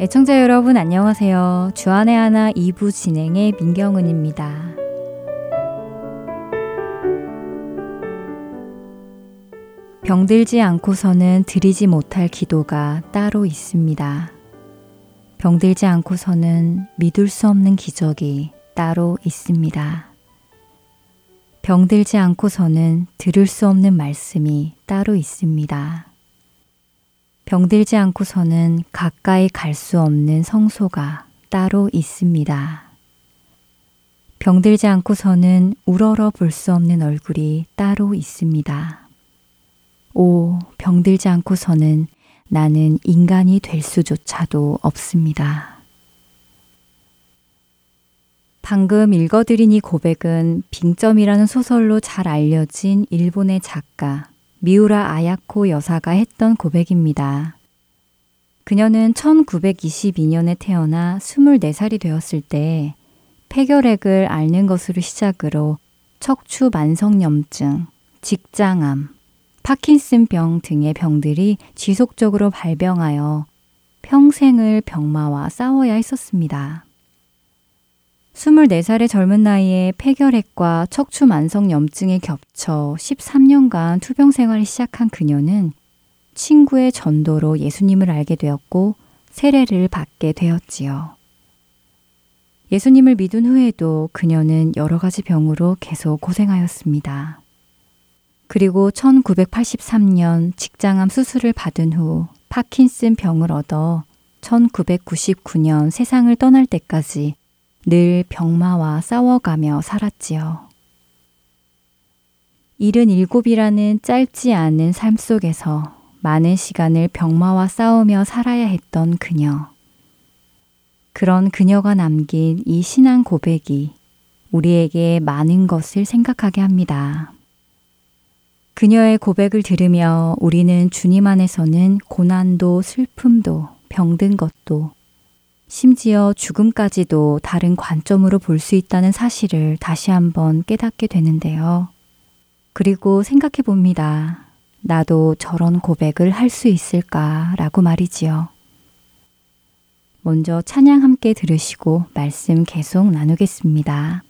애청자 여러분 안녕하세요. 주안의 하나 2부 진행의 민경은입니다. 병들지 않고서는 드리지 못할 기도가 따로 있습니다. 병들지 않고서는 믿을 수 없는 기적이 따로 있습니다. 병들지 않고서는 들을 수 없는 말씀이 따로 있습니다. 병들지 않고서는 가까이 갈 수 없는 성소가 따로 있습니다. 병들지 않고서는 우러러 볼 수 없는 얼굴이 따로 있습니다. 오, 병들지 않고서는 나는 인간이 될 수조차도 없습니다. 방금 읽어드린 이 고백은 빙점이라는 소설로 잘 알려진 일본의 작가 미우라 아야코 여사가 했던 고백입니다. 그녀는 1922년에 태어나 24살이 되었을 때 폐결핵을 앓는 것으로 시작으로 척추 만성염증, 직장암, 파킨슨병 등의 병들이 지속적으로 발병하여 평생을 병마와 싸워야 했었습니다. 24살의 젊은 나이에 폐결핵과 척추 만성염증에 겹쳐 13년간 투병 생활을 시작한 그녀는 친구의 전도로 예수님을 알게 되었고 세례를 받게 되었지요. 예수님을 믿은 후에도 그녀는 여러 가지 병으로 계속 고생하였습니다. 그리고 1983년 직장암 수술을 받은 후 파킨슨 병을 얻어 1999년 세상을 떠날 때까지 늘 병마와 싸워가며 살았지요. 77이라는 짧지 않은 삶 속에서 많은 시간을 병마와 싸우며 살아야 했던 그녀. 그런 그녀가 남긴 이 신앙 고백이 우리에게 많은 것을 생각하게 합니다. 그녀의 고백을 들으며 우리는 주님 안에서는 고난도 슬픔도 병든 것도 심지어 죽음까지도 다른 관점으로 볼 수 있다는 사실을 다시 한번 깨닫게 되는데요. 그리고 생각해 봅니다. 나도 저런 고백을 할 수 있을까라고 말이지요. 먼저 찬양 함께 들으시고 말씀 계속 나누겠습니다.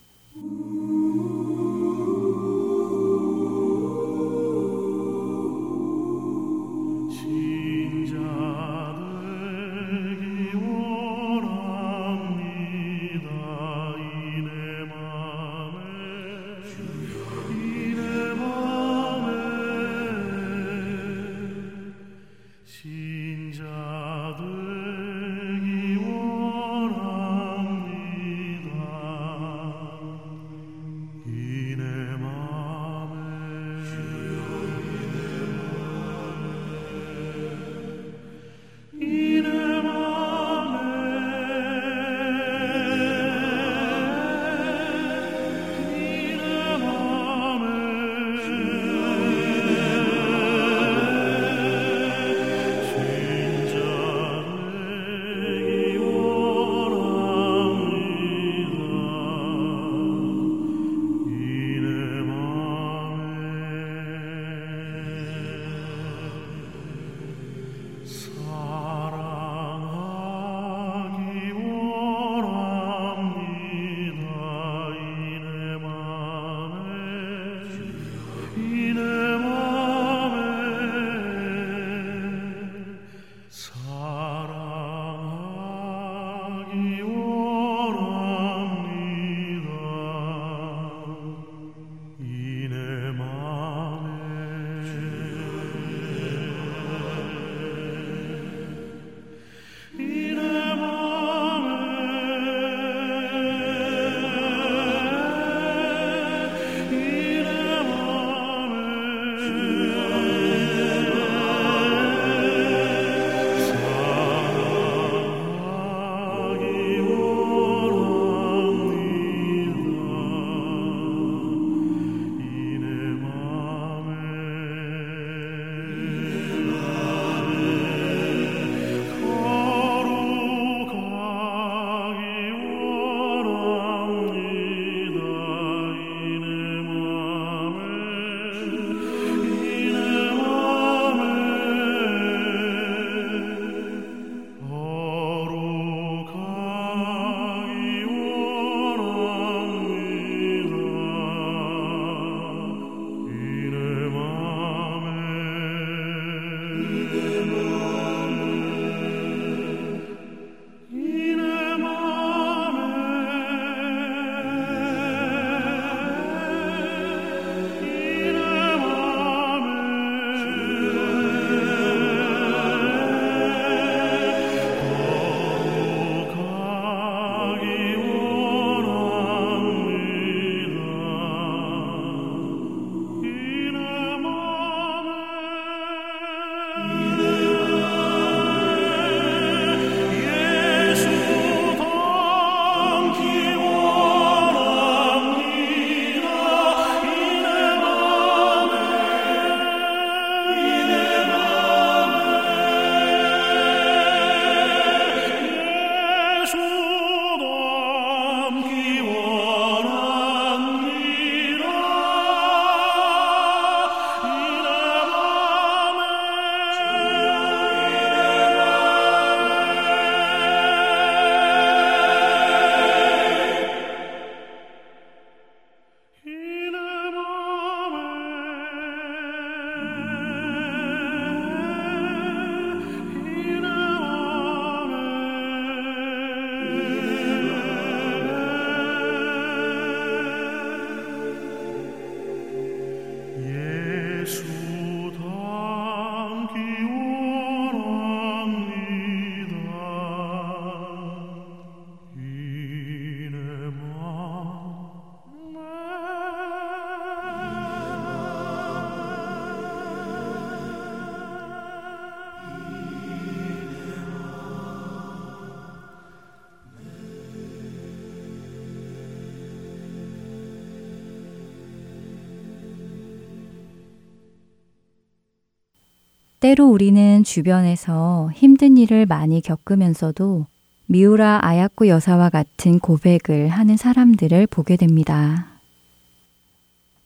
때로 우리는 주변에서 힘든 일을 많이 겪으면서도 미우라 아야쿠 여사와 같은 고백을 하는 사람들을 보게 됩니다.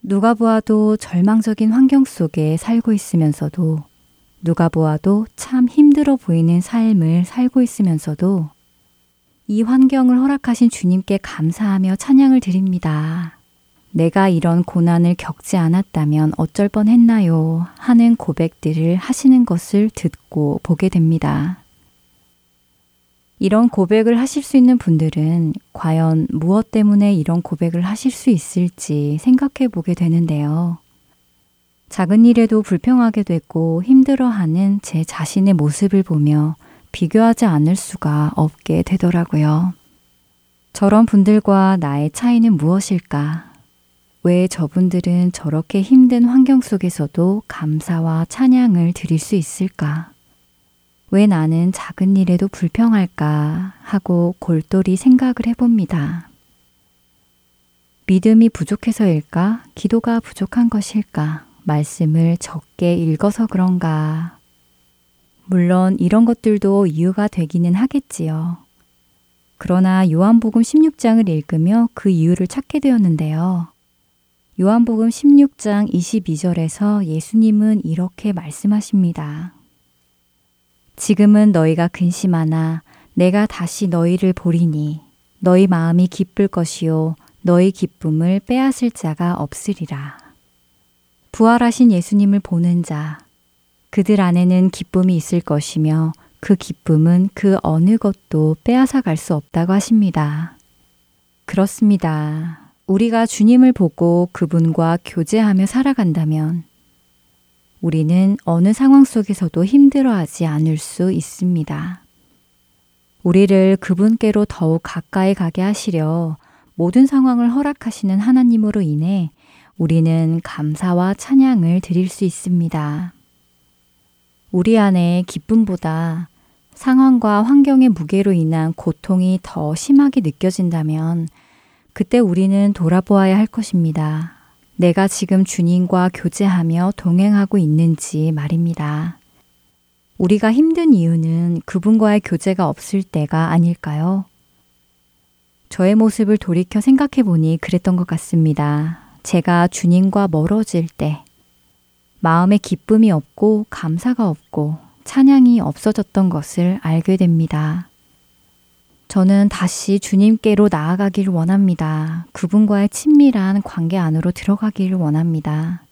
누가 보아도 절망적인 환경 속에 살고 있으면서도 누가 보아도 참 힘들어 보이는 삶을 살고 있으면서도 이 환경을 허락하신 주님께 감사하며 찬양을 드립니다. 내가 이런 고난을 겪지 않았다면 어쩔 뻔 했나요? 하는 고백들을 하시는 것을 듣고 보게 됩니다. 이런 고백을 하실 수 있는 분들은 과연 무엇 때문에 이런 고백을 하실 수 있을지 생각해 보게 되는데요. 작은 일에도 불평하게 되고 힘들어하는 제 자신의 모습을 보며 비교하지 않을 수가 없게 되더라고요. 저런 분들과 나의 차이는 무엇일까? 왜 저분들은 저렇게 힘든 환경 속에서도 감사와 찬양을 드릴 수 있을까? 왜 나는 작은 일에도 불평할까? 하고 골똘히 생각을 해봅니다. 믿음이 부족해서일까? 기도가 부족한 것일까? 말씀을 적게 읽어서 그런가? 물론 이런 것들도 이유가 되기는 하겠지요. 그러나 요한복음 16장을 읽으며 그 이유를 찾게 되었는데요. 요한복음 16장 22절에서 예수님은 이렇게 말씀하십니다. 지금은 너희가 근심하나 내가 다시 너희를 보리니 너희 마음이 기쁠 것이요 너희 기쁨을 빼앗을 자가 없으리라. 부활하신 예수님을 보는 자 그들 안에는 기쁨이 있을 것이며 그 기쁨은 그 어느 것도 빼앗아 갈 수 없다고 하십니다. 그렇습니다. 우리가 주님을 보고 그분과 교제하며 살아간다면 우리는 어느 상황 속에서도 힘들어하지 않을 수 있습니다. 우리를 그분께로 더욱 가까이 가게 하시려 모든 상황을 허락하시는 하나님으로 인해 우리는 감사와 찬양을 드릴 수 있습니다. 우리 안에 기쁨보다 상황과 환경의 무게로 인한 고통이 더 심하게 느껴진다면 그때 우리는 돌아보아야 할 것입니다. 내가 지금 주님과 교제하며 동행하고 있는지 말입니다. 우리가 힘든 이유는 그분과의 교제가 없을 때가 아닐까요? 저의 모습을 돌이켜 생각해 보니 그랬던 것 같습니다. 제가 주님과 멀어질 때, 마음에 기쁨이 없고 감사가 없고 찬양이 없어졌던 것을 알게 됩니다. 저는 다시 주님께로 나아가길 원합니다. 그분과의 친밀한 관계 안으로 들어가기를 원합니다.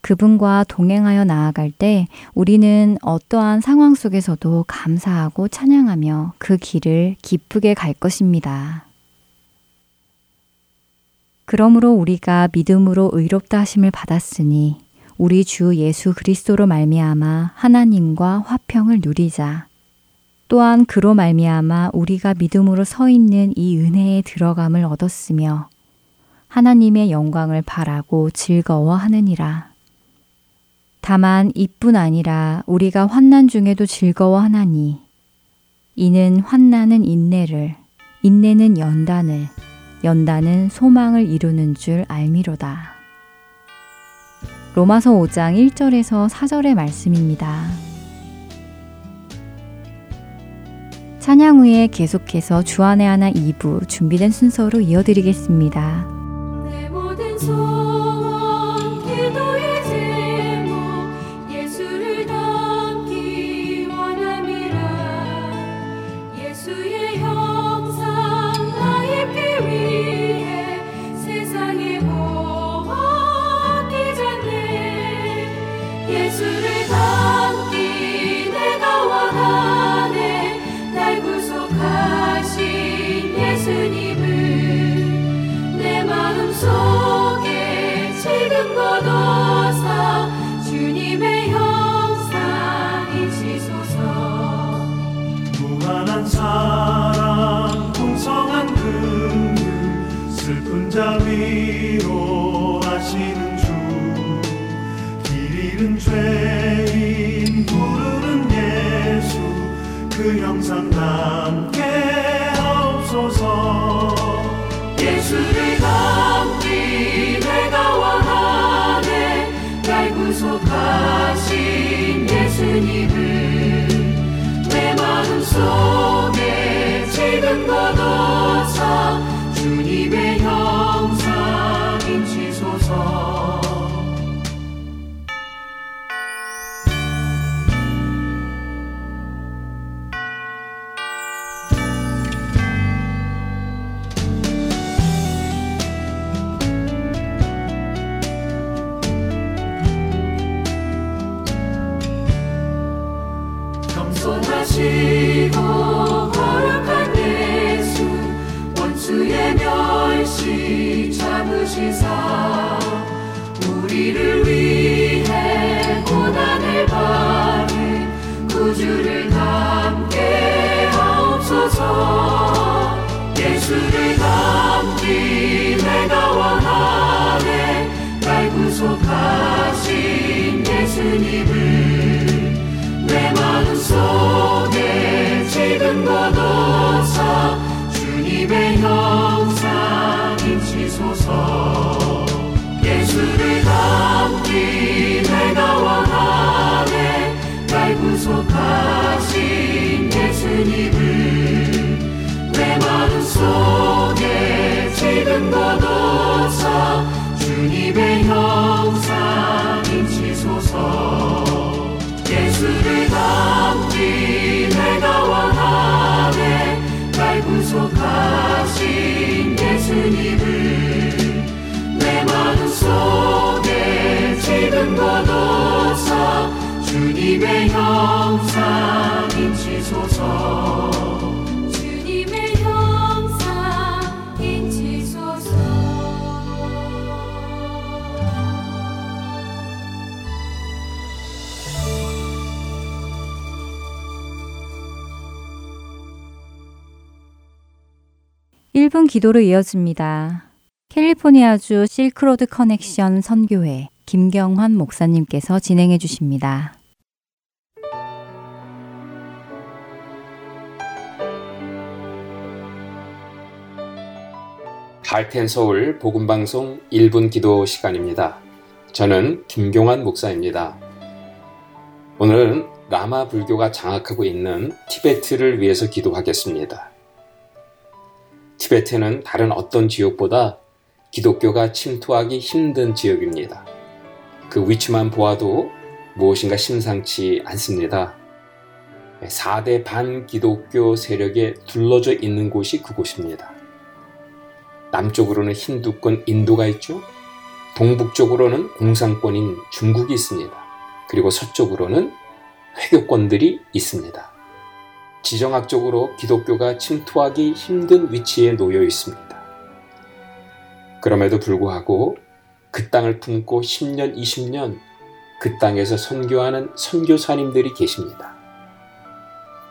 그분과 동행하여 나아갈 때 우리는 어떠한 상황 속에서도 감사하고 찬양하며 그 길을 기쁘게 갈 것입니다. 그러므로 우리가 믿음으로 의롭다 하심을 받았으니 우리 주 예수 그리스도로 말미암아 하나님과 화평을 누리자. 또한 그로 말미암아 우리가 믿음으로 서 있는 이 은혜에 들어감을 얻었으며 하나님의 영광을 바라고 즐거워하느니라. 다만 이뿐 아니라 우리가 환난 중에도 즐거워하나니 이는 환난은 인내를 인내는 연단을 연단은 소망을 이루는 줄 알미로다. 로마서 5장 1절에서 4절의 말씀입니다. 찬양 후에 계속해서 주안의 하나 2부 준비된 순서로 이어드리겠습니다. 너서, 주 님의 영상 은, 치 소서, 예수 를낭 비해 나와 말에날 구속 하신 예수 님을내 마음속 에 지금도 도사 주님의 형상. 구속하신 예수님을 내 마음 속에 지금 거둬서 주님의 형상 인치소서. 1분 기도로 이어집니다. 캘리포니아주 실크로드 커넥션 선교회 김경환 목사님께서 진행해 주십니다. 할텐 서울 복음방송 1분 기도 시간입니다. 저는 김경환 목사입니다. 오늘은 라마 불교가 장악하고 있는 티베트를 위해서 기도하겠습니다. 티베트는 다른 어떤 지역보다 기독교가 침투하기 힘든 지역입니다. 그 위치만 보아도 무엇인가 심상치 않습니다. 4대 반기독교 세력에 둘러져 있는 곳이 그곳입니다. 남쪽으로는 힌두권 인도가 있죠. 동북쪽으로는 공산권인 중국이 있습니다. 그리고 서쪽으로는 회교권들이 있습니다. 지정학적으로 기독교가 침투하기 힘든 위치에 놓여 있습니다. 그럼에도 불구하고 그 땅을 품고 10년, 20년 그 땅에서 선교하는 선교사님들이 계십니다.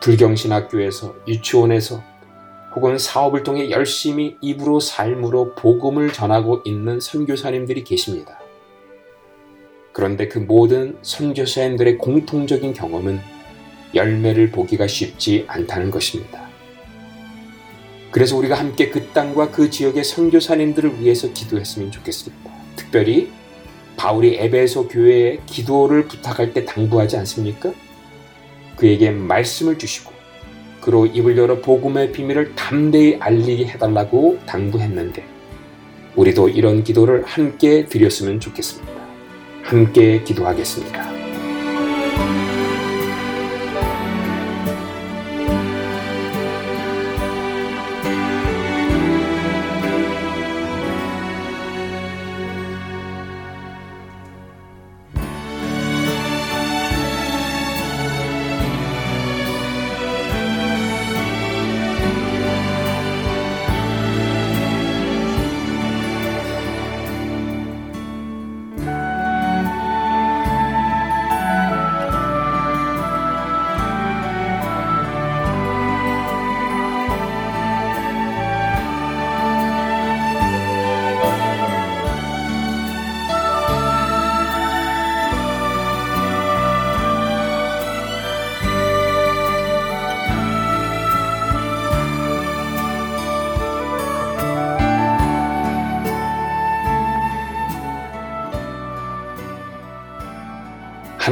불경신학교에서, 유치원에서 혹은 사업을 통해 열심히 입으로 삶으로 복음을 전하고 있는 선교사님들이 계십니다. 그런데 그 모든 선교사님들의 공통적인 경험은 열매를 보기가 쉽지 않다는 것입니다. 그래서 우리가 함께 그 땅과 그 지역의 선교사님들을 위해서 기도했으면 좋겠습니다. 특별히 바울이 에베소 교회에 기도를 부탁할 때 당부하지 않습니까? 그에게 말씀을 주시고 그로 입을 열어 복음의 비밀을 담대히 알리게 해달라고 당부했는데 우리도 이런 기도를 함께 드렸으면 좋겠습니다. 함께 기도하겠습니다.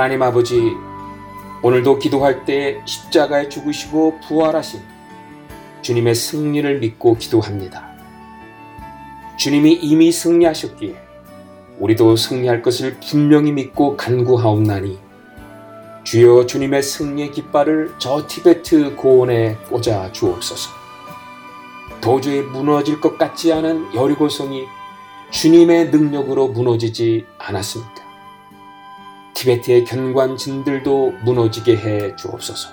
하나님 아버지, 오늘도 기도할 때 십자가에 죽으시고 부활하신 주님의 승리를 믿고 기도합니다. 주님이 이미 승리하셨기에 우리도 승리할 것을 분명히 믿고 간구하옵나니 주여 주님의 승리의 깃발을 저 티베트 고원에 꽂아 주옵소서. 도저히 무너질 것 같지 않은 여리고성이 주님의 능력으로 무너지지 않았습니다. 티베트의 견관진들도 무너지게 해 주옵소서.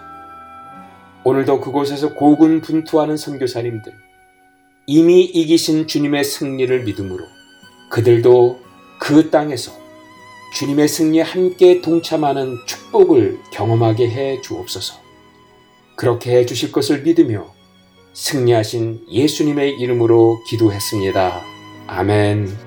오늘도 그곳에서 고군분투하는 선교사님들, 이미 이기신 주님의 승리를 믿음으로 그들도 그 땅에서 주님의 승리에 함께 동참하는 축복을 경험하게 해 주옵소서. 그렇게 해 주실 것을 믿으며 승리하신 예수님의 이름으로 기도했습니다. 아멘.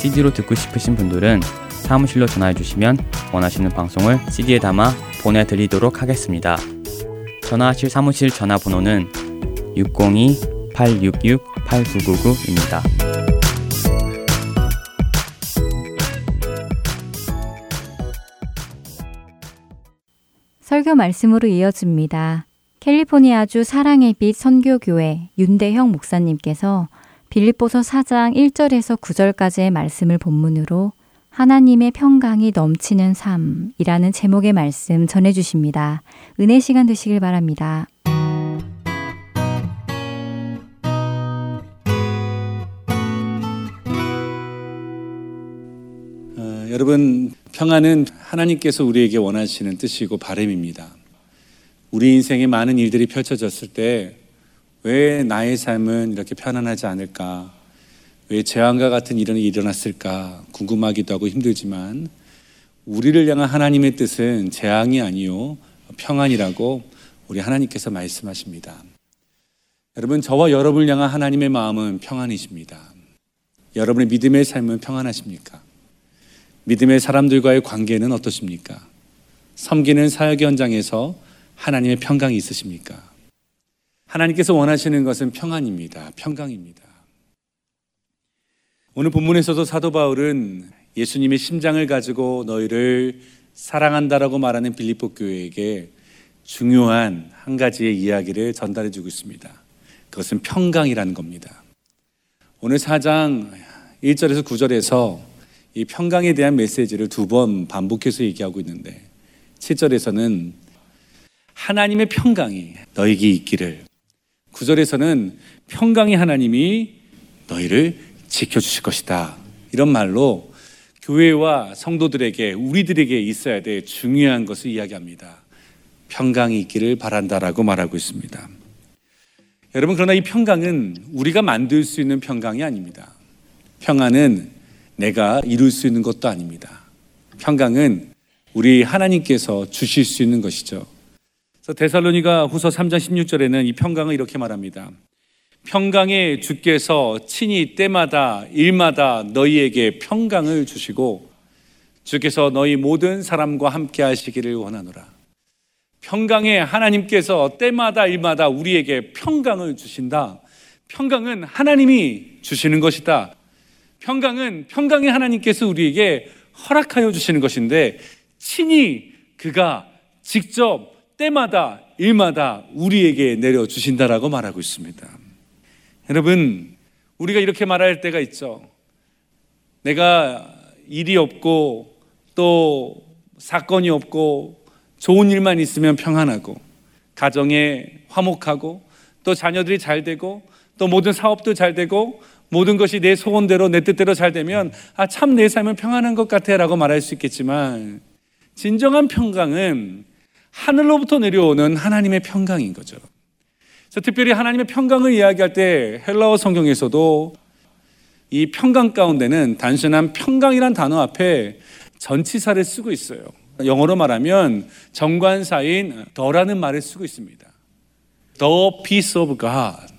CD로 듣고 싶으신 분들은 사무실로 전화해 주시면 원하시는 방송을 CD에 담아 보내드리도록 하겠습니다. 전화하실 사무실 전화번호는 602-866-8999입니다. 설교 말씀으로 이어집니다. 캘리포니아주 사랑의 빛 선교교회 윤대형 목사님께서 빌립보서 4장 1절에서 9절까지의 말씀을 본문으로 하나님의 평강이 넘치는 삶이라는 제목의 말씀 전해 주십니다. 은혜 시간 되시길 바랍니다. 어, 여러분 평안은 하나님께서 우리에게 원하시는 뜻이고 바램입니다. 우리 인생에 많은 일들이 펼쳐졌을 때 왜 나의 삶은 이렇게 편안하지 않을까? 왜 재앙과 같은 일이 일어났을까? 궁금하기도 하고 힘들지만 우리를 향한 하나님의 뜻은 재앙이 아니요 평안이라고 우리 하나님께서 말씀하십니다. 여러분 저와 여러분을 향한 하나님의 마음은 평안이십니다. 여러분의 믿음의 삶은 평안하십니까? 믿음의 사람들과의 관계는 어떠십니까? 섬기는 사역 현장에서 하나님의 평강이 있으십니까? 하나님께서 원하시는 것은 평안입니다. 평강입니다. 오늘 본문에서도 사도 바울은 예수님의 심장을 가지고 너희를 사랑한다라고 말하는 빌립보 교회에게 중요한 한 가지의 이야기를 전달해 주고 있습니다. 그것은 평강이라는 겁니다. 오늘 4장 1절에서 9절에서 이 평강에 대한 메시지를 두 번 반복해서 얘기하고 있는데 7절에서는 하나님의 평강이 너에게 있기를 9절에서는 평강의 하나님이 너희를 지켜주실 것이다. 이런 말로 교회와 성도들에게 우리들에게 있어야 될 중요한 것을 이야기합니다. 평강이 있기를 바란다라고 말하고 있습니다. 여러분 그러나 이 평강은 우리가 만들 수 있는 평강이 아닙니다. 평안은 내가 이룰 수 있는 것도 아닙니다. 평강은 우리 하나님께서 주실 수 있는 것이죠. 그래서 데살로니가 후서 3장 16절에는 이 평강을 이렇게 말합니다. 평강의 주께서 친히 때마다 일마다 너희에게 평강을 주시고 주께서 너희 모든 사람과 함께 하시기를 원하노라. 평강의 하나님께서 때마다 일마다 우리에게 평강을 주신다. 평강은 하나님이 주시는 것이다. 평강은 평강의 하나님께서 우리에게 허락하여 주시는 것인데 친히 그가 직접 때마다 일마다 우리에게 내려 주신다라고 말하고 있습니다. 여러분, 우리가 이렇게 말할 때가 있죠. 내가 일이 없고 또 사건이 없고 좋은 일만 있으면 평안하고 가정에 화목하고 또 자녀들이 잘 되고 또 모든 사업도 잘 되고 모든 것이 내 소원대로 내 뜻대로 잘 되면 아 참 내 삶은 평안한 것 같아라고 말할 수 있겠지만 진정한 평강은 하늘로부터 내려오는 하나님의 평강인 거죠. 그래서 특별히 하나님의 평강을 이야기할 때 헬라어 성경에서도 이 평강 가운데는 단순한 평강이란 단어 앞에 전치사를 쓰고 있어요. 영어로 말하면 정관사인 더라는 말을 쓰고 있습니다. The peace of God.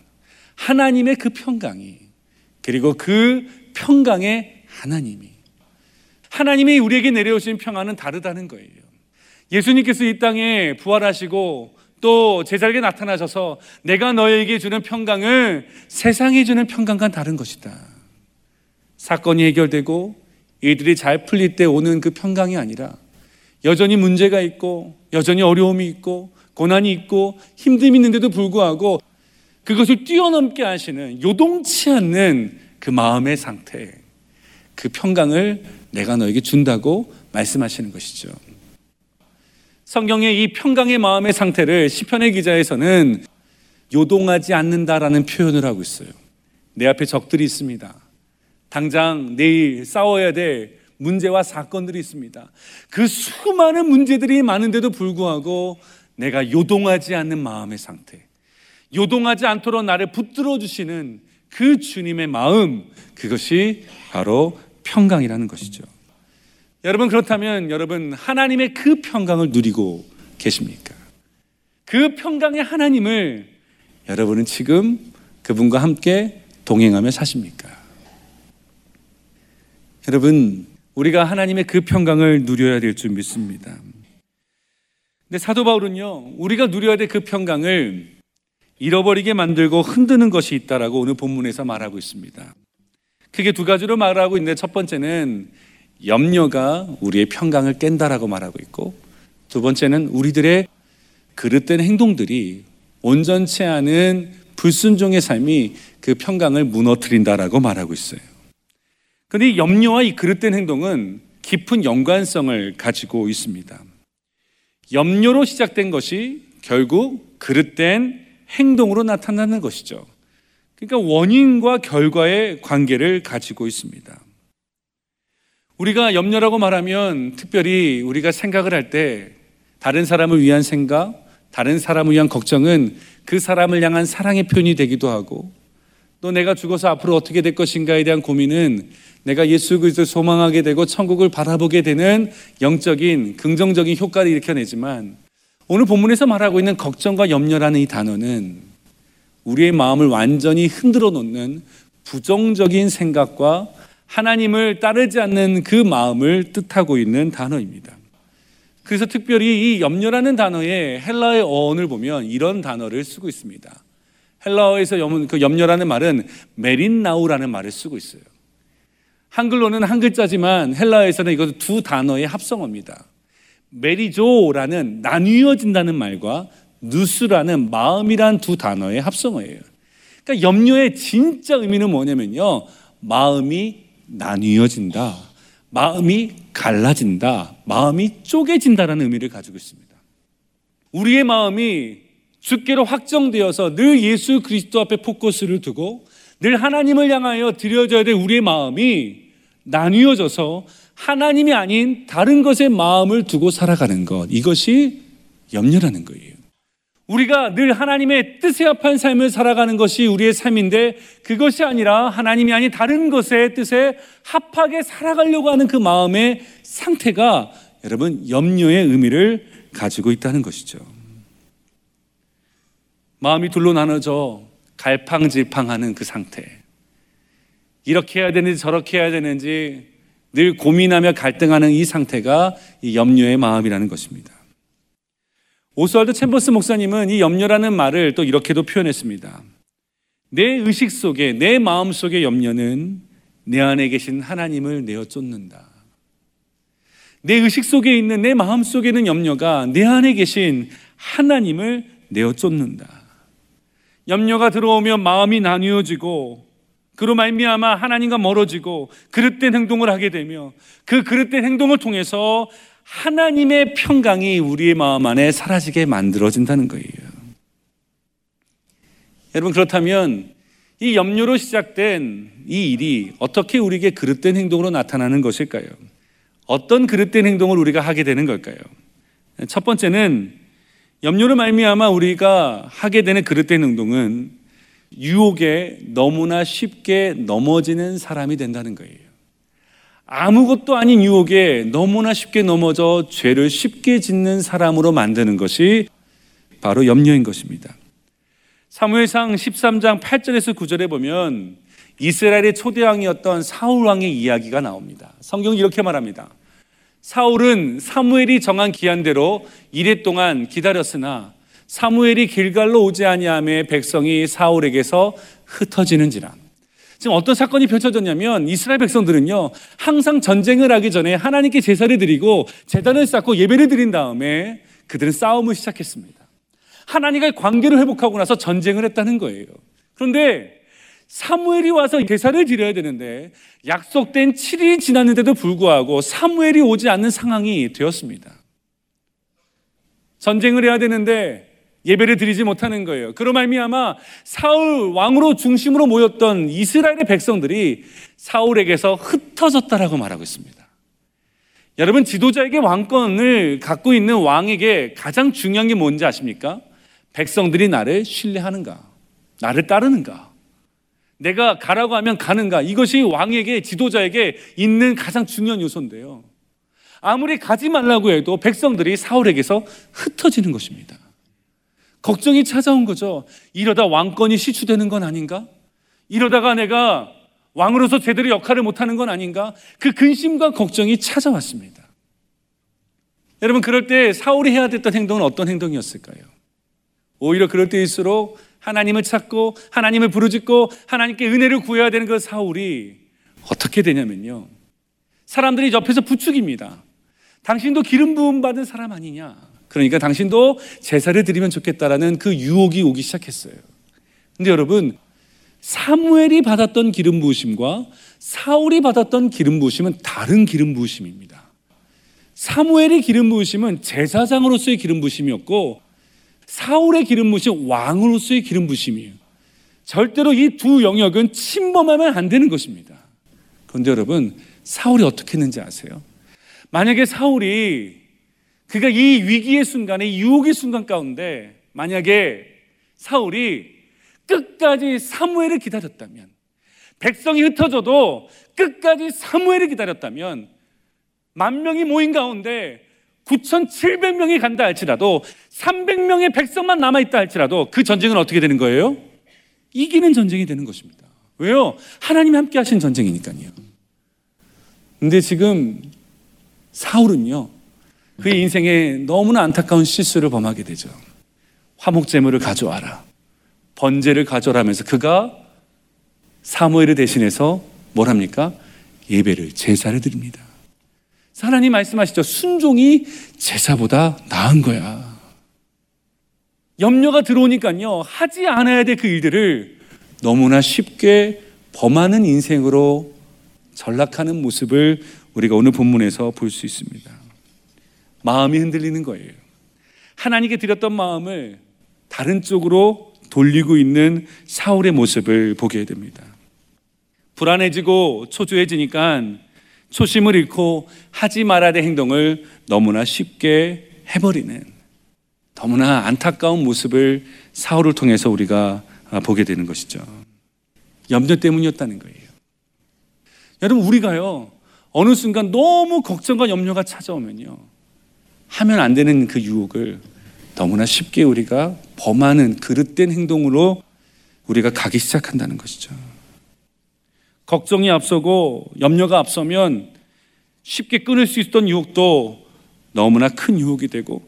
하나님의 그 평강이 그리고 그 평강의 하나님이 하나님이 우리에게 내려오신 평안은 다르다는 거예요. 예수님께서 이 땅에 부활하시고 또 제자에게 나타나셔서 내가 너에게 주는 평강을 세상에 주는 평강과 다른 것이다. 사건이 해결되고 일들이 잘 풀릴 때 오는 그 평강이 아니라 여전히 문제가 있고 여전히 어려움이 있고 고난이 있고 힘듦이 있는데도 불구하고 그것을 뛰어넘게 하시는 요동치 않는 그 마음의 상태, 그 평강을 내가 너에게 준다고 말씀하시는 것이죠. 성경의 이 평강의 마음의 상태를 시편의 기자에서는 요동하지 않는다라는 표현을 하고 있어요. 내 앞에 적들이 있습니다. 당장 내일 싸워야 될 문제와 사건들이 있습니다. 그 수많은 문제들이 많은데도 불구하고 내가 요동하지 않는 마음의 상태, 요동하지 않도록 나를 붙들어 주시는 그 주님의 마음, 그것이 바로 평강이라는 것이죠. 여러분 그렇다면 여러분 하나님의 그 평강을 누리고 계십니까? 그 평강의 하나님을 여러분은 지금 그분과 함께 동행하며 사십니까? 여러분 우리가 하나님의 그 평강을 누려야 될 줄 믿습니다. 근데 사도 바울은요, 우리가 누려야 될 그 평강을 잃어버리게 만들고 흔드는 것이 있다라고 오늘 본문에서 말하고 있습니다. 크게 두 가지로 말하고 있는데 첫 번째는 염려가 우리의 평강을 깬다라고 말하고 있고 두 번째는 우리들의 그릇된 행동들이 온전치 않은 불순종의 삶이 그 평강을 무너뜨린다라고 말하고 있어요. 그런데 이 염려와 이 그릇된 행동은 깊은 연관성을 가지고 있습니다. 염려로 시작된 것이 결국 그릇된 행동으로 나타나는 것이죠. 그러니까 원인과 결과의 관계를 가지고 있습니다. 우리가 염려라고 말하면 특별히 우리가 생각을 할 때 다른 사람을 위한 생각, 다른 사람을 위한 걱정은 그 사람을 향한 사랑의 표현이 되기도 하고 또 내가 죽어서 앞으로 어떻게 될 것인가에 대한 고민은 내가 예수 그리스도를 소망하게 되고 천국을 바라보게 되는 영적인 긍정적인 효과를 일으켜내지만 오늘 본문에서 말하고 있는 걱정과 염려라는 이 단어는 우리의 마음을 완전히 흔들어 놓는 부정적인 생각과 하나님을 따르지 않는 그 마음을 뜻하고 있는 단어입니다. 그래서 특별히 이 염려라는 단어의 헬라의 어원을 보면 이런 단어를 쓰고 있습니다. 헬라어에서 그 염려라는 말은 메린나우라는 말을 쓰고 있어요. 한글로는 한 글자지만 헬라어에서는 이것은 두 단어의 합성어입니다. 메리조라는 나뉘어진다는 말과 누스라는 마음이란 두 단어의 합성어예요. 그러니까 염려의 진짜 의미는 뭐냐면요. 마음이 나뉘어진다. 마음이 갈라진다. 마음이 쪼개진다라는 의미를 가지고 있습니다. 우리의 마음이 주께로 확정되어서 늘 예수 그리스도 앞에 포커스를 두고 늘 하나님을 향하여 드려져야 될 우리의 마음이 나뉘어져서 하나님이 아닌 다른 것에 마음을 두고 살아가는 것. 이것이 염려라는 거예요. 우리가 늘 하나님의 뜻에 합한 삶을 살아가는 것이 우리의 삶인데 그것이 아니라 하나님이 아닌 다른 것의 뜻에 합하게 살아가려고 하는 그 마음의 상태가 여러분 염려의 의미를 가지고 있다는 것이죠. 마음이 둘로 나눠져 갈팡질팡하는 그 상태. 이렇게 해야 되는지 저렇게 해야 되는지 늘 고민하며 갈등하는 이 상태가 이 염려의 마음이라는 것입니다. 오스왈드 챔버스 목사님은 이 염려라는 말을 또 이렇게도 표현했습니다. 내 의식 속에, 내 마음 속의 염려는 내 안에 계신 하나님을 내어 쫓는다. 내 의식 속에 있는 내 마음 속에는 염려가 내 안에 계신 하나님을 내어 쫓는다. 염려가 들어오면 마음이 나뉘어지고 그로 말미암아 하나님과 멀어지고 그릇된 행동을 하게 되며 그 그릇된 행동을 통해서 하나님의 평강이 우리의 마음 안에 사라지게 만들어진다는 거예요. 여러분 그렇다면 이 염려로 시작된 이 일이 어떻게 우리에게 그릇된 행동으로 나타나는 것일까요? 어떤 그릇된 행동을 우리가 하게 되는 걸까요? 첫 번째는 염려로 말미암아 우리가 하게 되는 그릇된 행동은 유혹에 너무나 쉽게 넘어지는 사람이 된다는 거예요. 아무것도 아닌 유혹에 너무나 쉽게 넘어져 죄를 쉽게 짓는 사람으로 만드는 것이 바로 염려인 것입니다. 사무엘상 13장 8절에서 9절에 보면 이스라엘의 초대왕이었던 사울 왕의 이야기가 나옵니다. 성경이 이렇게 말합니다. 사울은 사무엘이 정한 기한대로 이래 동안 기다렸으나 사무엘이 길갈로 오지 아니함에 백성이 사울에게서 흩어지는지라. 지금 어떤 사건이 펼쳐졌냐면 이스라엘 백성들은요 항상 전쟁을 하기 전에 하나님께 제사를 드리고 재단을 쌓고 예배를 드린 다음에 그들은 싸움을 시작했습니다. 하나님과의 관계를 회복하고 나서 전쟁을 했다는 거예요. 그런데 사무엘이 와서 제사를 드려야 되는데 약속된 7일이 지났는데도 불구하고 사무엘이 오지 않는 상황이 되었습니다. 전쟁을 해야 되는데 예배를 드리지 못하는 거예요. 그로 말미암아 사울 왕으로 중심으로 모였던 이스라엘의 백성들이 사울에게서 흩어졌다라고 말하고 있습니다. 여러분 지도자에게 왕권을 갖고 있는 왕에게 가장 중요한 게 뭔지 아십니까? 백성들이 나를 신뢰하는가? 나를 따르는가? 내가 가라고 하면 가는가? 이것이 왕에게 지도자에게 있는 가장 중요한 요소인데요. 아무리 가지 말라고 해도 백성들이 사울에게서 흩어지는 것입니다. 걱정이 찾아온 거죠. 이러다 왕권이 시추되는 건 아닌가? 이러다가 내가 왕으로서 제대로 역할을 못하는 건 아닌가? 그 근심과 걱정이 찾아왔습니다. 여러분, 그럴 때 사울이 해야 됐던 행동은 어떤 행동이었을까요? 오히려 그럴 때일수록 하나님을 찾고 하나님을 부르짖고 하나님께 은혜를 구해야 되는 그 사울이 어떻게 되냐면요. 사람들이 옆에서 부축입니다. 당신도 기름 부음 받은 사람 아니냐? 그러니까 당신도 제사를 드리면 좋겠다라는 그 유혹이 오기 시작했어요. 근데 여러분, 사무엘이 받았던 기름 부으심과 사울이 받았던 기름 부으심은 다른 기름 부으심입니다. 사무엘의 기름 부으심은 제사장으로서의 기름 부으심이었고 사울의 기름 부으심 왕으로서의 기름 부으심이에요. 절대로 이 두 영역은 침범하면 안 되는 것입니다. 그런데 여러분, 사울이 어떻게 했는지 아세요? 만약에 사울이 그가 이 위기의 순간에 이 유혹의 순간 가운데 만약에 사울이 끝까지 사무엘을 기다렸다면 백성이 흩어져도 끝까지 사무엘을 기다렸다면 만 명이 모인 가운데 9,700명이 간다 할지라도 300명의 백성만 남아있다 할지라도 그 전쟁은 어떻게 되는 거예요? 이기는 전쟁이 되는 것입니다. 왜요? 하나님이 함께 하신 전쟁이니까요. 근데 지금 사울은요, 그의 인생에 너무나 안타까운 실수를 범하게 되죠. 화목제물을 가져와라. 번제를 가져라면서 그가 사무엘을 대신해서 뭘 합니까? 예배를 제사를 드립니다. 하나님 말씀하시죠. 순종이 제사보다 나은 거야. 염려가 들어오니까요. 하지 않아야 될 그 일들을 너무나 쉽게 범하는 인생으로 전락하는 모습을 우리가 오늘 본문에서 볼 수 있습니다. 마음이 흔들리는 거예요. 하나님께 드렸던 마음을 다른 쪽으로 돌리고 있는 사울의 모습을 보게 됩니다. 불안해지고 초조해지니까 초심을 잃고 하지 말아야 될 행동을 너무나 쉽게 해버리는 너무나 안타까운 모습을 사울을 통해서 우리가 보게 되는 것이죠. 염려 때문이었다는 거예요. 여러분, 우리가요, 어느 순간 너무 걱정과 염려가 찾아오면요, 하면 안 되는 그 유혹을 너무나 쉽게 우리가 범하는 그릇된 행동으로 우리가 가기 시작한다는 것이죠. 걱정이 앞서고 염려가 앞서면 쉽게 끊을 수 있었던 유혹도 너무나 큰 유혹이 되고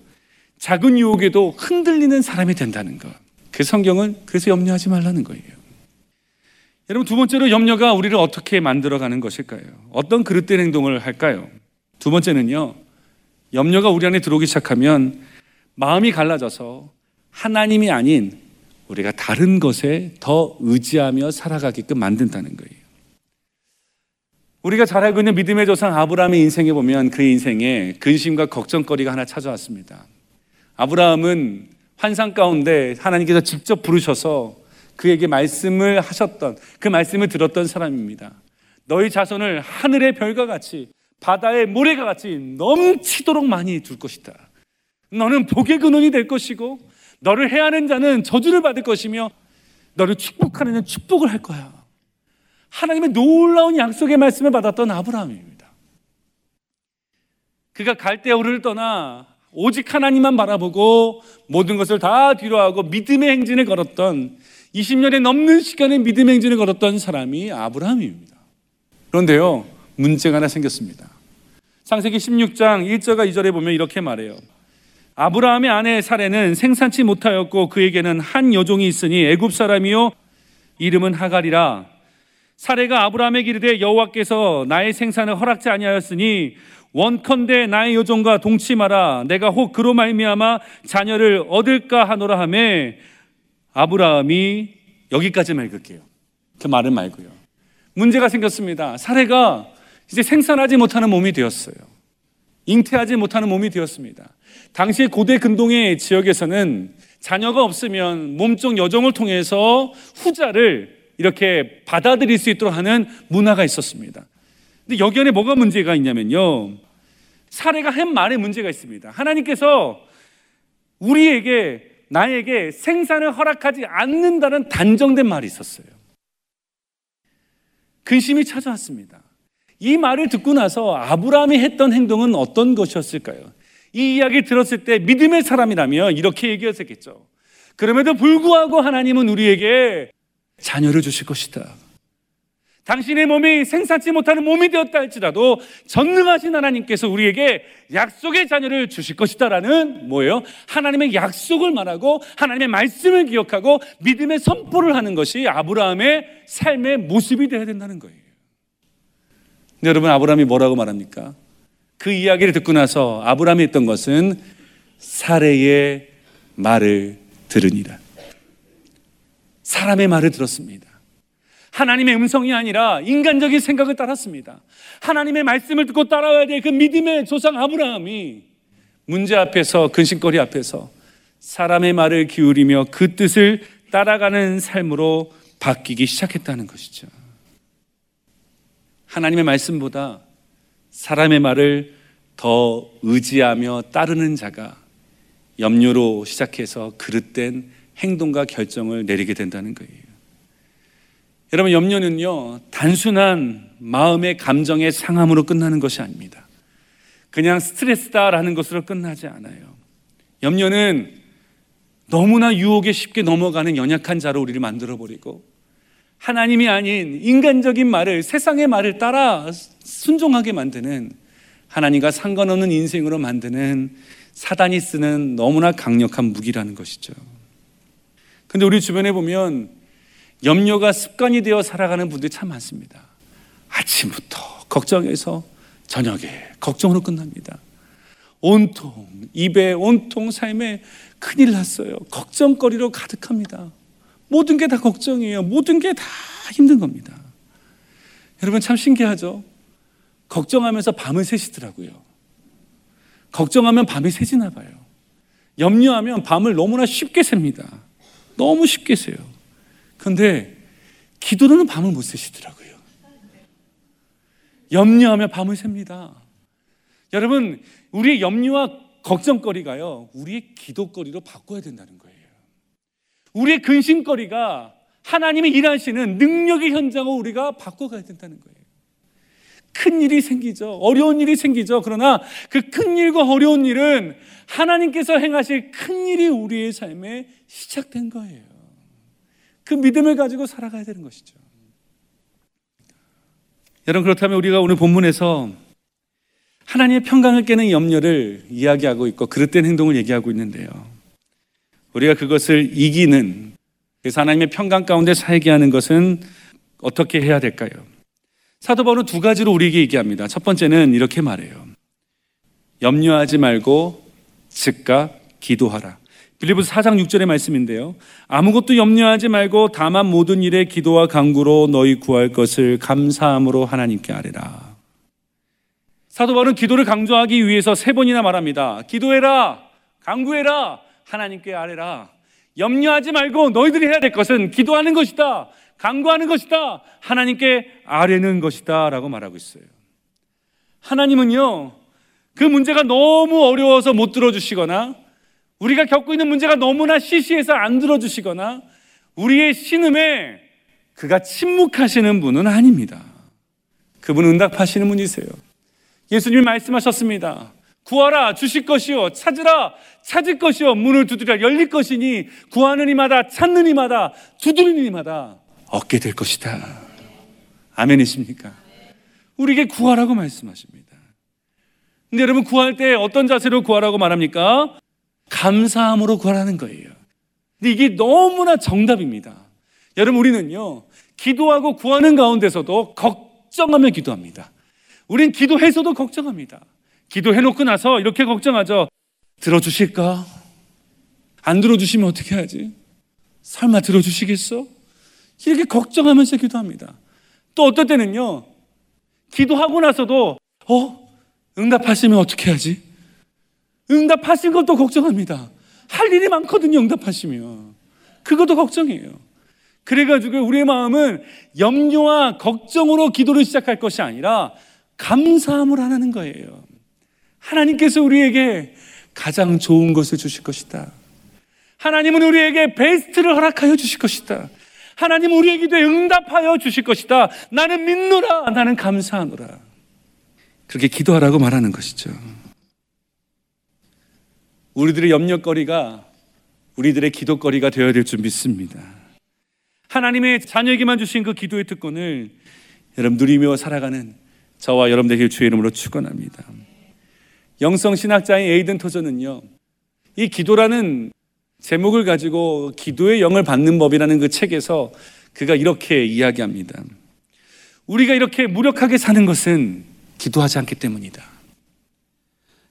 작은 유혹에도 흔들리는 사람이 된다는 것. 그 성경은 그래서 염려하지 말라는 거예요. 여러분 두 번째로 염려가 우리를 어떻게 만들어 가는 것일까요? 어떤 그릇된 행동을 할까요? 두 번째는요. 염려가 우리 안에 들어오기 시작하면 마음이 갈라져서 하나님이 아닌 우리가 다른 것에 더 의지하며 살아가게끔 만든다는 거예요. 우리가 잘 알고 있는 믿음의 조상 아브라함의 인생에 보면 그 인생에 근심과 걱정거리가 하나 찾아왔습니다. 아브라함은 환상 가운데 하나님께서 직접 부르셔서 그에게 말씀을 하셨던 그 말씀을 들었던 사람입니다. 너희 자손을 하늘의 별과 같이 바다의 모래가 같이 넘치도록 많이 둘 것이다. 너는 복의 근원이 될 것이고 너를 해하는 자는 저주를 받을 것이며 너를 축복하는 자는 축복을 할 거야. 하나님의 놀라운 약속의 말씀을 받았던 아브라함입니다. 그가 갈대우를 떠나 오직 하나님만 바라보고 모든 것을 다 뒤로하고 믿음의 행진을 걸었던 20년에 넘는 시간의 믿음의 행진을 걸었던 사람이 아브라함입니다. 그런데요, 문제가 하나 생겼습니다. 창세기 16장 1절과 2절에 보면 이렇게 말해요. 아브라함의 아내 사례는 생산치 못하였고 그에게는 한 여종이 있으니 애굽 사람이요 이름은 하갈이라 사례가 아브라함에게 이르되 여호와께서 나의 생산을 허락지 아니하였으니 원컨대 나의 여종과 동침하라 내가 혹 그로 말미암아 자녀를 얻을까 하노라 하매 아브라함이 여기까지만 읽을게요. 그 말은 말고요. 문제가 생겼습니다. 사례가 이제 생산하지 못하는 몸이 되었어요. 잉태하지 못하는 몸이 되었습니다. 당시 고대 근동의 지역에서는 자녀가 없으면 몸종 여정을 통해서 후자를 이렇게 받아들일 수 있도록 하는 문화가 있었습니다. 근데 여기 안에 뭐가 문제가 있냐면요. 사례가 한 말에 문제가 있습니다. 하나님께서 우리에게 나에게 생산을 허락하지 않는다는 단정된 말이 있었어요. 근심이 찾아왔습니다. 이 말을 듣고 나서 아브라함이 했던 행동은 어떤 것이었을까요? 이 이야기 들었을 때 믿음의 사람이라면 이렇게 얘기했었겠죠. 그럼에도 불구하고 하나님은 우리에게 자녀를 주실 것이다. 당신의 몸이 생산치 못하는 몸이 되었다 할지라도 전능하신 하나님께서 우리에게 약속의 자녀를 주실 것이다라는 뭐예요? 하나님의 약속을 말하고 하나님의 말씀을 기억하고 믿음의 선포를 하는 것이 아브라함의 삶의 모습이 되어야 된다는 거예요. 근데 여러분 아브라함이 뭐라고 말합니까? 그 이야기를 듣고 나서 아브라함이 했던 것은 사례의 말을 들으니라. 사람의 말을 들었습니다. 하나님의 음성이 아니라 인간적인 생각을 따랐습니다. 하나님의 말씀을 듣고 따라와야 될 그 믿음의 조상 아브라함이 문제 앞에서 근심거리 앞에서 사람의 말을 기울이며 그 뜻을 따라가는 삶으로 바뀌기 시작했다는 것이죠. 하나님의 말씀보다 사람의 말을 더 의지하며 따르는 자가 염려로 시작해서 그릇된 행동과 결정을 내리게 된다는 거예요. 여러분, 염려는요, 단순한 마음의 감정의 상함으로 끝나는 것이 아닙니다. 그냥 스트레스다라는 것으로 끝나지 않아요. 염려는 너무나 유혹에 쉽게 넘어가는 연약한 자로 우리를 만들어버리고 하나님이 아닌 인간적인 말을, 세상의 말을 따라 순종하게 만드는 하나님과 상관없는 인생으로 만드는 사단이 쓰는 너무나 강력한 무기라는 것이죠. 근데 우리 주변에 보면 염려가 습관이 되어 살아가는 분들이 참 많습니다. 아침부터 걱정해서 저녁에 걱정으로 끝납니다. 온통 입에 온통 삶에 큰일 났어요. 걱정거리로 가득합니다. 모든 게 다 걱정이에요. 모든 게 다 힘든 겁니다. 여러분 참 신기하죠? 걱정하면서 밤을 새시더라고요. 걱정하면 밤이 새지나 봐요. 염려하면 밤을 너무나 쉽게 셉니다. 너무 쉽게 세요. 근데 기도로는 밤을 못 새시더라고요. 염려하며 밤을 셉니다. 여러분, 우리의 염려와 걱정거리가요, 우리의 기도거리로 바꿔야 된다는 거예요. 우리의 근심거리가 하나님이 일하시는 능력의 현장을 우리가 바꿔가야 된다는 거예요. 큰 일이 생기죠. 어려운 일이 생기죠. 그러나 그 큰 일과 어려운 일은 하나님께서 행하실 큰 일이 우리의 삶에 시작된 거예요. 그 믿음을 가지고 살아가야 되는 것이죠. 여러분 그렇다면 우리가 오늘 본문에서 하나님의 평강을 깨는 염려를 이야기하고 있고 그릇된 행동을 얘기하고 있는데요. 우리가 그것을 이기는 그래서 하나님의 평강 가운데 살게 하는 것은 어떻게 해야 될까요? 사도 바울은 두 가지로 우리에게 얘기합니다. 첫 번째는 이렇게 말해요. 염려하지 말고 즉각 기도하라. 빌리브스 4장 6절의 말씀인데요. 아무것도 염려하지 말고 다만 모든 일에 기도와 간구로 너희 구할 것을 감사함으로 하나님께 아뢰라. 사도 바울은 기도를 강조하기 위해서 세 번이나 말합니다. 기도해라, 간구해라, 하나님께 아뢰라. 염려하지 말고 너희들이 해야 될 것은 기도하는 것이다. 간구하는 것이다. 하나님께 아뢰는 것이다. 라고 말하고 있어요. 하나님은요, 그 문제가 너무 어려워서 못 들어주시거나 우리가 겪고 있는 문제가 너무나 시시해서 안 들어주시거나 우리의 신음에 그가 침묵하시는 분은 아닙니다. 그분은 응답하시는 분이세요. 예수님이 말씀하셨습니다. 구하라 주실 것이요 찾으라 찾을 것이요 문을 두드리라 열릴 것이니 구하는 이마다 찾는 이마다 두드리는 이마다 얻게 될 것이다. 아멘이십니까? 우리에게 구하라고 말씀하십니다. 근데 여러분 구할 때 어떤 자세로 구하라고 말합니까? 감사함으로 구하라는 거예요. 근데 이게 너무나 정답입니다. 여러분, 우리는요, 기도하고 구하는 가운데서도 걱정하며 기도합니다. 우린 기도해서도 걱정합니다. 기도해놓고 나서 이렇게 걱정하죠. 들어주실까? 안 들어주시면 어떻게 하지? 설마 들어주시겠어? 이렇게 걱정하면서 기도합니다. 또 어떨 때는요, 기도하고 나서도, 어? 응답하시면 어떻게 하지? 응답하신 것도 걱정합니다. 할 일이 많거든요, 응답하시면. 그것도 걱정이에요. 그래가지고 우리의 마음은 염려와 걱정으로 기도를 시작할 것이 아니라 감사함을 하는 거예요. 하나님께서 우리에게 가장 좋은 것을 주실 것이다. 하나님은 우리에게 베스트를 허락하여 주실 것이다. 하나님 우리에게도 응답하여 주실 것이다. 나는 믿노라. 나는 감사하노라. 그렇게 기도하라고 말하는 것이죠. 우리들의 염려거리가 우리들의 기도거리가 되어야 될 줄 믿습니다. 하나님의 자녀에게만 주신 그 기도의 특권을 여러분 누리며 살아가는 저와 여러분들에게 주의 이름으로 축원합니다. 영성 신학자인 에이든 토저는요. 이 기도라는 제목을 가지고 기도의 영을 받는 법이라는 그 책에서 그가 이렇게 이야기합니다. 우리가 이렇게 무력하게 사는 것은 기도하지 않기 때문이다.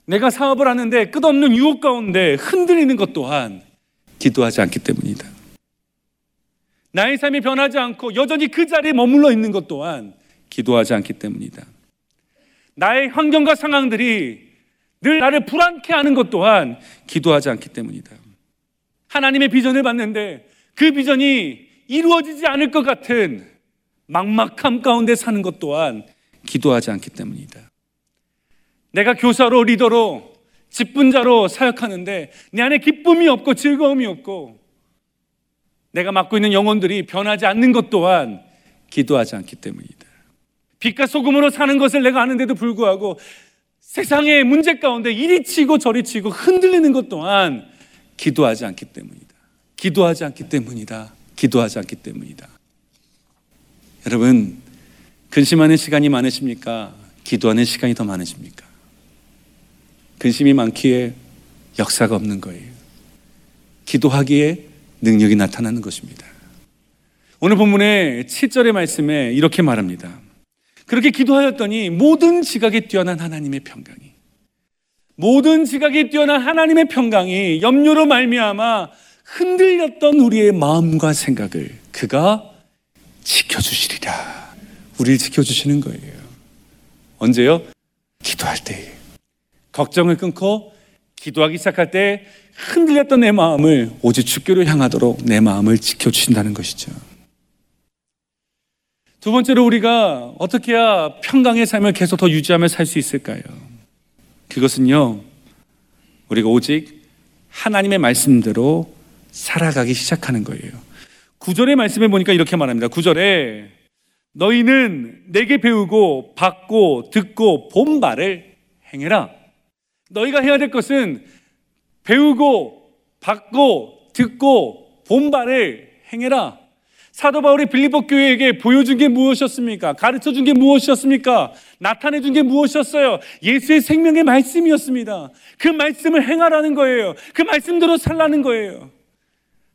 내가 사업을 하는데 끝없는 유혹 가운데 흔들리는 것 또한 기도하지 않기 때문이다. 나의 삶이 변하지 않고 여전히 그 자리에 머물러 있는 것 또한 기도하지 않기 때문이다. 나의 환경과 상황들이 늘 나를 불안케 하는 것 또한 기도하지 않기 때문이다. 하나님의 비전을 봤는데 그 비전이 이루어지지 않을 것 같은 막막함 가운데 사는 것 또한 기도하지 않기 때문이다. 내가 교사로 리더로 직분자로 사역하는데 내 안에 기쁨이 없고 즐거움이 없고 내가 맡고 있는 영혼들이 변하지 않는 것 또한 기도하지 않기 때문이다. 빛과 소금으로 사는 것을 내가 아는데도 불구하고 세상의 문제 가운데 이리 치고 저리 치고 흔들리는 것 또한 기도하지 않기 때문이다. 기도하지 않기 때문이다. 기도하지 않기 때문이다. 여러분, 근심하는 시간이 많으십니까? 기도하는 시간이 더 많으십니까? 근심이 많기에 역사가 없는 거예요. 기도하기에 능력이 나타나는 것입니다. 오늘 본문의 7절의 말씀에 이렇게 말합니다. 그렇게 기도하였더니 모든 지각에 뛰어난 하나님의 평강이 모든 지각에 뛰어난 하나님의 평강이 염려로 말미암아 흔들렸던 우리의 마음과 생각을 그가 지켜주시리라. 우리를 지켜주시는 거예요. 언제요? 기도할 때. 걱정을 끊고 기도하기 시작할 때 흔들렸던 내 마음을 오직 주께로 향하도록 내 마음을 지켜주신다는 것이죠. 두 번째로 우리가 어떻게 해야 평강의 삶을 계속 더 유지하며 살 수 있을까요? 그것은요, 우리가 오직 하나님의 말씀대로 살아가기 시작하는 거예요. 구절의 말씀에 보니까 이렇게 말합니다. 구절에 너희는 내게 배우고 받고 듣고 본 바를 행해라. 너희가 해야 될 것은 배우고 받고 듣고 본 바를 행해라. 사도 바울이 빌립보 교회에게 보여준 게 무엇이었습니까? 가르쳐 준 게 무엇이었습니까? 나타내 준 게 무엇이었어요? 예수의 생명의 말씀이었습니다. 그 말씀을 행하라는 거예요. 그 말씀대로 살라는 거예요.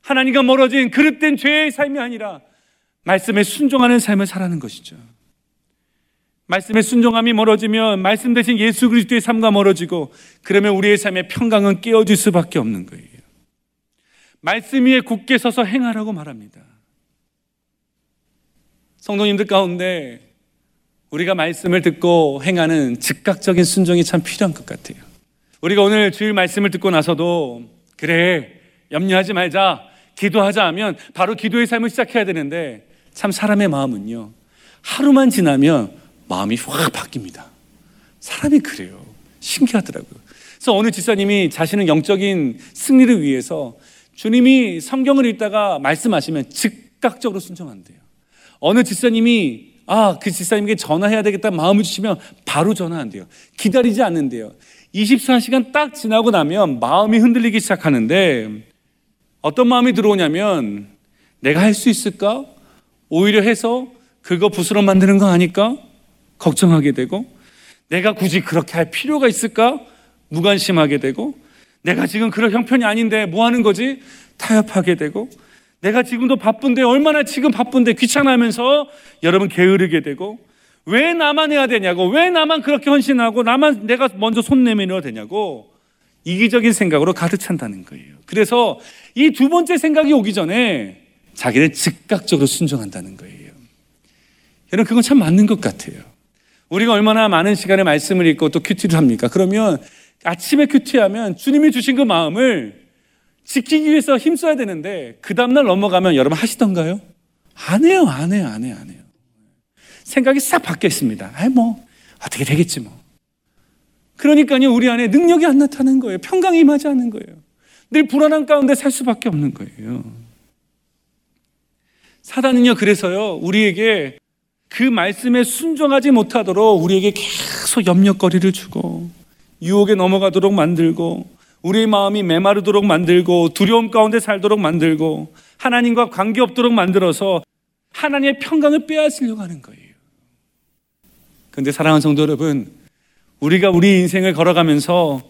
하나님과 멀어진 그릇된 죄의 삶이 아니라 말씀에 순종하는 삶을 살라는 것이죠. 말씀에 순종함이 멀어지면 말씀 대신 예수 그리스도의 삶과 멀어지고 그러면 우리의 삶의 평강은 깨어질 수밖에 없는 거예요. 말씀 위에 굳게 서서 행하라고 말합니다. 성도님들 가운데 우리가 말씀을 듣고 행하는 즉각적인 순종이 참 필요한 것 같아요. 우리가 오늘 주일 말씀을 듣고 나서도 그래 염려하지 말자 기도하자 하면 바로 기도의 삶을 시작해야 되는데 참 사람의 마음은요 하루만 지나면 마음이 확 바뀝니다. 사람이 그래요. 신기하더라고요. 그래서 어느 지사님이 자신의 영적인 승리를 위해서 주님이 성경을 읽다가 말씀하시면 즉각적으로 순종한대요. 어느 집사님이 아, 그 집사님에게 전화해야 되겠다 마음을 주시면 바로 전화한대요. 기다리지 않는데요. 24시간 딱 지나고 나면 마음이 흔들리기 시작하는데 어떤 마음이 들어오냐면 내가 할 수 있을까? 오히려 해서 그거 부스럼 만드는 거 아닐까? 걱정하게 되고 내가 굳이 그렇게 할 필요가 있을까? 무관심하게 되고 내가 지금 그럴 형편이 아닌데 뭐 하는 거지? 타협하게 되고 내가 지금도 바쁜데 얼마나 지금 바쁜데 귀찮아하면서 여러분 게으르게 되고 왜 나만 해야 되냐고 왜 나만 그렇게 헌신하고 나만 내가 먼저 손 내밀어야 되냐고 이기적인 생각으로 가득 찬다는 거예요. 그래서 이 두 번째 생각이 오기 전에 자기를 즉각적으로 순종한다는 거예요. 여러분 그건 참 맞는 것 같아요. 우리가 얼마나 많은 시간에 말씀을 읽고 또 큐티를 합니까? 그러면 아침에 큐티하면 주님이 주신 그 마음을 지키기 위해서 힘써야 되는데 그 다음날 넘어가면 여러분 하시던가요? 안 해요, 안 해요, 안 해요, 안 해요. 생각이 싹 바뀌어 있습니다. 아이 뭐 어떻게 되겠지 뭐. 그러니까요, 우리 안에 능력이 안 나타나는 거예요. 평강이 임하지 않는 거예요. 늘 불안한 가운데 살 수밖에 없는 거예요. 사단은요, 그래서요, 우리에게 그 말씀에 순종하지 못하도록 우리에게 계속 염려거리를 주고, 유혹에 넘어가도록 만들고, 우리의 마음이 메마르도록 만들고, 두려움 가운데 살도록 만들고, 하나님과 관계 없도록 만들어서 하나님의 평강을 빼앗으려고 하는 거예요. 그런데 사랑하는 성도 여러분, 우리가 우리 인생을 걸어가면서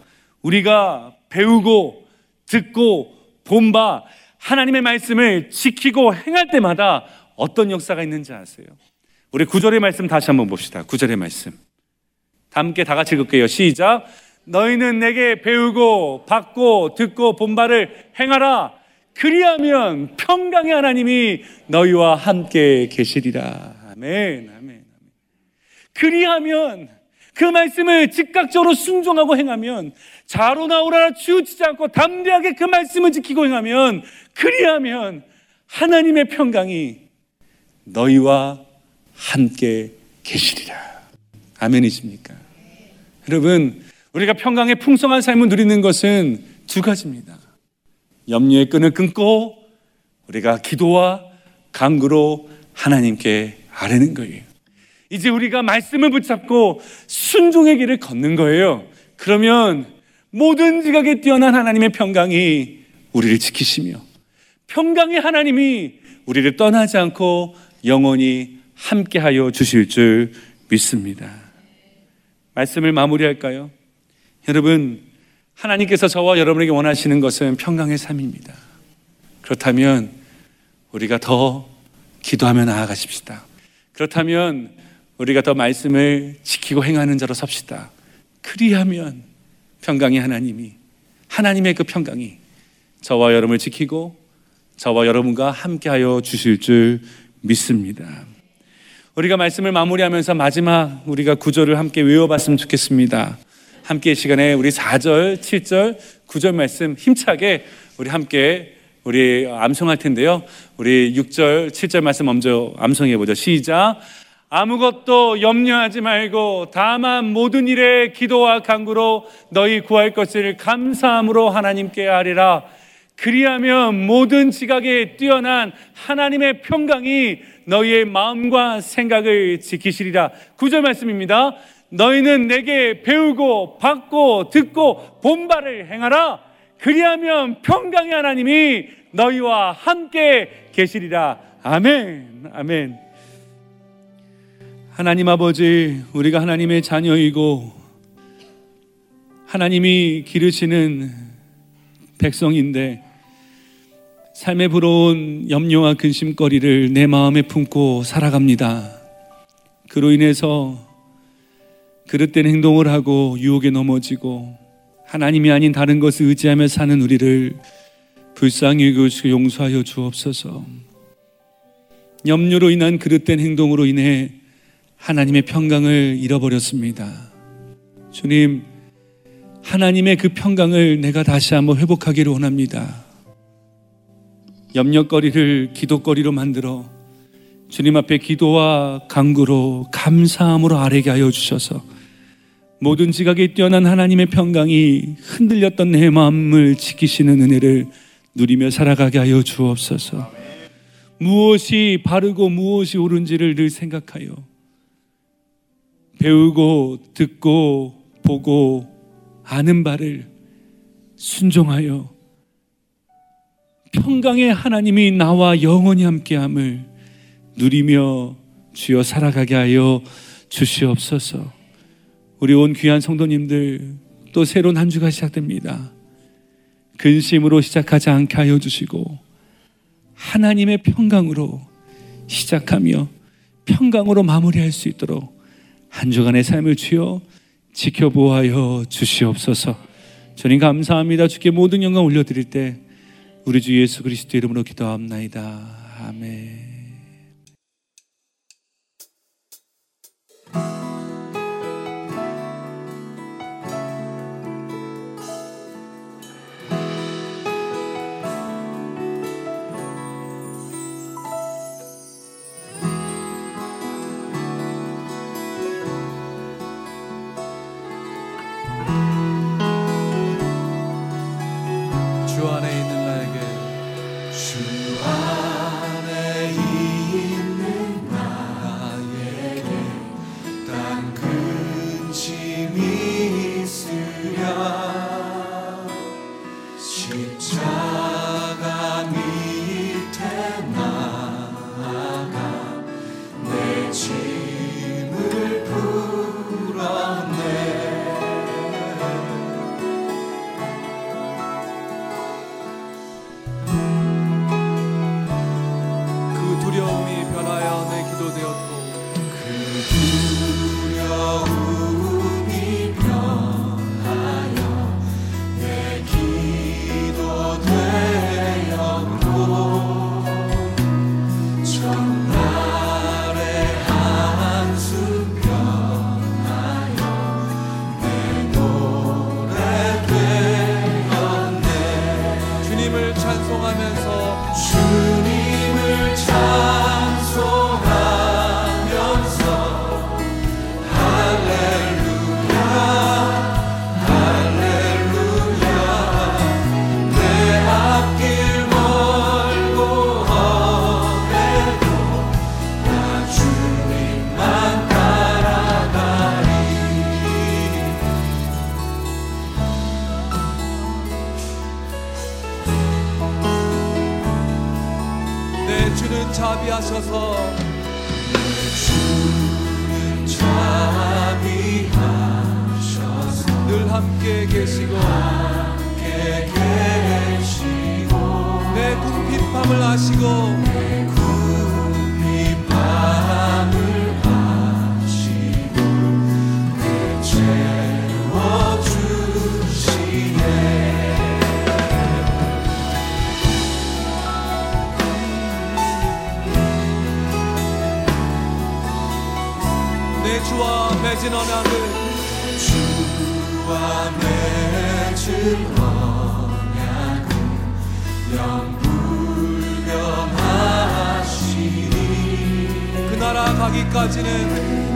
우리가 배우고 듣고 본바 하나님의 말씀을 지키고 행할 때마다 어떤 역사가 있는지 아세요? 우리 구절의 말씀 다시 한번 봅시다. 구절의 말씀. 함께 다 같이 읽을게요. 시작. 너희는 내게 배우고 받고 듣고 본 바를 행하라. 그리하면 평강의 하나님이 너희와 함께 계시리라. 아멘, 아멘. 그리하면 그 말씀을 즉각적으로 순종하고 행하면 자로 나오라 치우치지 않고 담대하게 그 말씀을 지키고 행하면 그리하면 하나님의 평강이 너희와 함께 계시리라. 아멘이십니까? 여러분, 우리가 평강의 풍성한 삶을 누리는 것은 두 가지입니다. 염려의 끈을 끊고 우리가 기도와 강구로 하나님께 아뢰는 거예요. 이제 우리가 말씀을 붙잡고 순종의 길을 걷는 거예요. 그러면 모든 지각에 뛰어난 하나님의 평강이 우리를 지키시며 평강의 하나님이 우리를 떠나지 않고 영원히 함께하여 주실 줄 믿습니다. 말씀을 마무리할까요? 여러분, 하나님께서 저와 여러분에게 원하시는 것은 평강의 삶입니다. 그렇다면 우리가 더 기도하며 나아가십시다. 그렇다면 우리가 더 말씀을 지키고 행하는 자로 섭시다. 그리하면 평강의 하나님이 하나님의 그 평강이 저와 여러분을 지키고 저와 여러분과 함께하여 주실 줄 믿습니다. 우리가 말씀을 마무리하면서 마지막 우리가 구절을 함께 외워봤으면 좋겠습니다. 함께 시간에 우리 4절, 7절, 9절 말씀 힘차게 우리 함께 우리 암송할 텐데요. 우리 6절, 7절 말씀 먼저 암송해 보죠. 시작. 아무것도 염려하지 말고 다만 모든 일에 기도와 간구로 너희 구할 것을 감사함으로 하나님께 아뢰라. 그리하면 모든 지각에 뛰어난 하나님의 평강이 너희의 마음과 생각을 지키시리라. 구절 말씀입니다. 너희는 내게 배우고 받고 듣고 본바를 행하라. 그리하면 평강의 하나님이 너희와 함께 계시리라. 아멘. 아멘. 하나님 아버지, 우리가 하나님의 자녀이고 하나님이 기르시는 백성인데 삶에 불어온 염려와 근심거리를 내 마음에 품고 살아갑니다. 그로 인해서 그릇된 행동을 하고 유혹에 넘어지고 하나님이 아닌 다른 것을 의지하며 사는 우리를 불쌍히 여기시고 용서하여 주옵소서. 염려로 인한 그릇된 행동으로 인해 하나님의 평강을 잃어버렸습니다. 주님, 하나님의 그 평강을 내가 다시 한번 회복하기를 원합니다. 염려거리를 기도거리로 만들어 주님 앞에 기도와 강구로 감사함으로 아뢰게 하여 주셔서 모든 지각에 뛰어난 하나님의 평강이 흔들렸던 내 마음을 지키시는 은혜를 누리며 살아가게 하여 주옵소서. 무엇이 바르고 무엇이 옳은지를 늘 생각하여 배우고 듣고 보고 아는 바를 순종하여 평강의 하나님이 나와 영원히 함께함을 누리며 주여 살아가게 하여 주시옵소서. 우리 온 귀한 성도님들 또 새로운 한 주가 시작됩니다. 근심으로 시작하지 않게 하여 주시고 하나님의 평강으로 시작하며 평강으로 마무리할 수 있도록 한 주간의 삶을 주여 지켜보아여 주시옵소서. 주님 감사합니다. 주께 모든 영광 올려드릴 때 우리 주 예수 그리스도 이름으로 기도합나이다. 아멘. 자비하셔서 주는 자비하셔서 늘 함께 계시고 함께 계시고 내 궁핍함을 아시고 맺은 언약을 주와 맺은 언약은 영불변하시니 그 나라 가기까지는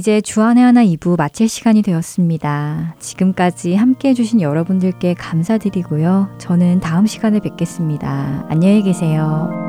이제 주안의 하나 2부 마칠 시간이 되었습니다. 지금까지 함께 해주신 여러분들께 감사드리고요. 저는 다음 시간에 뵙겠습니다. 안녕히 계세요.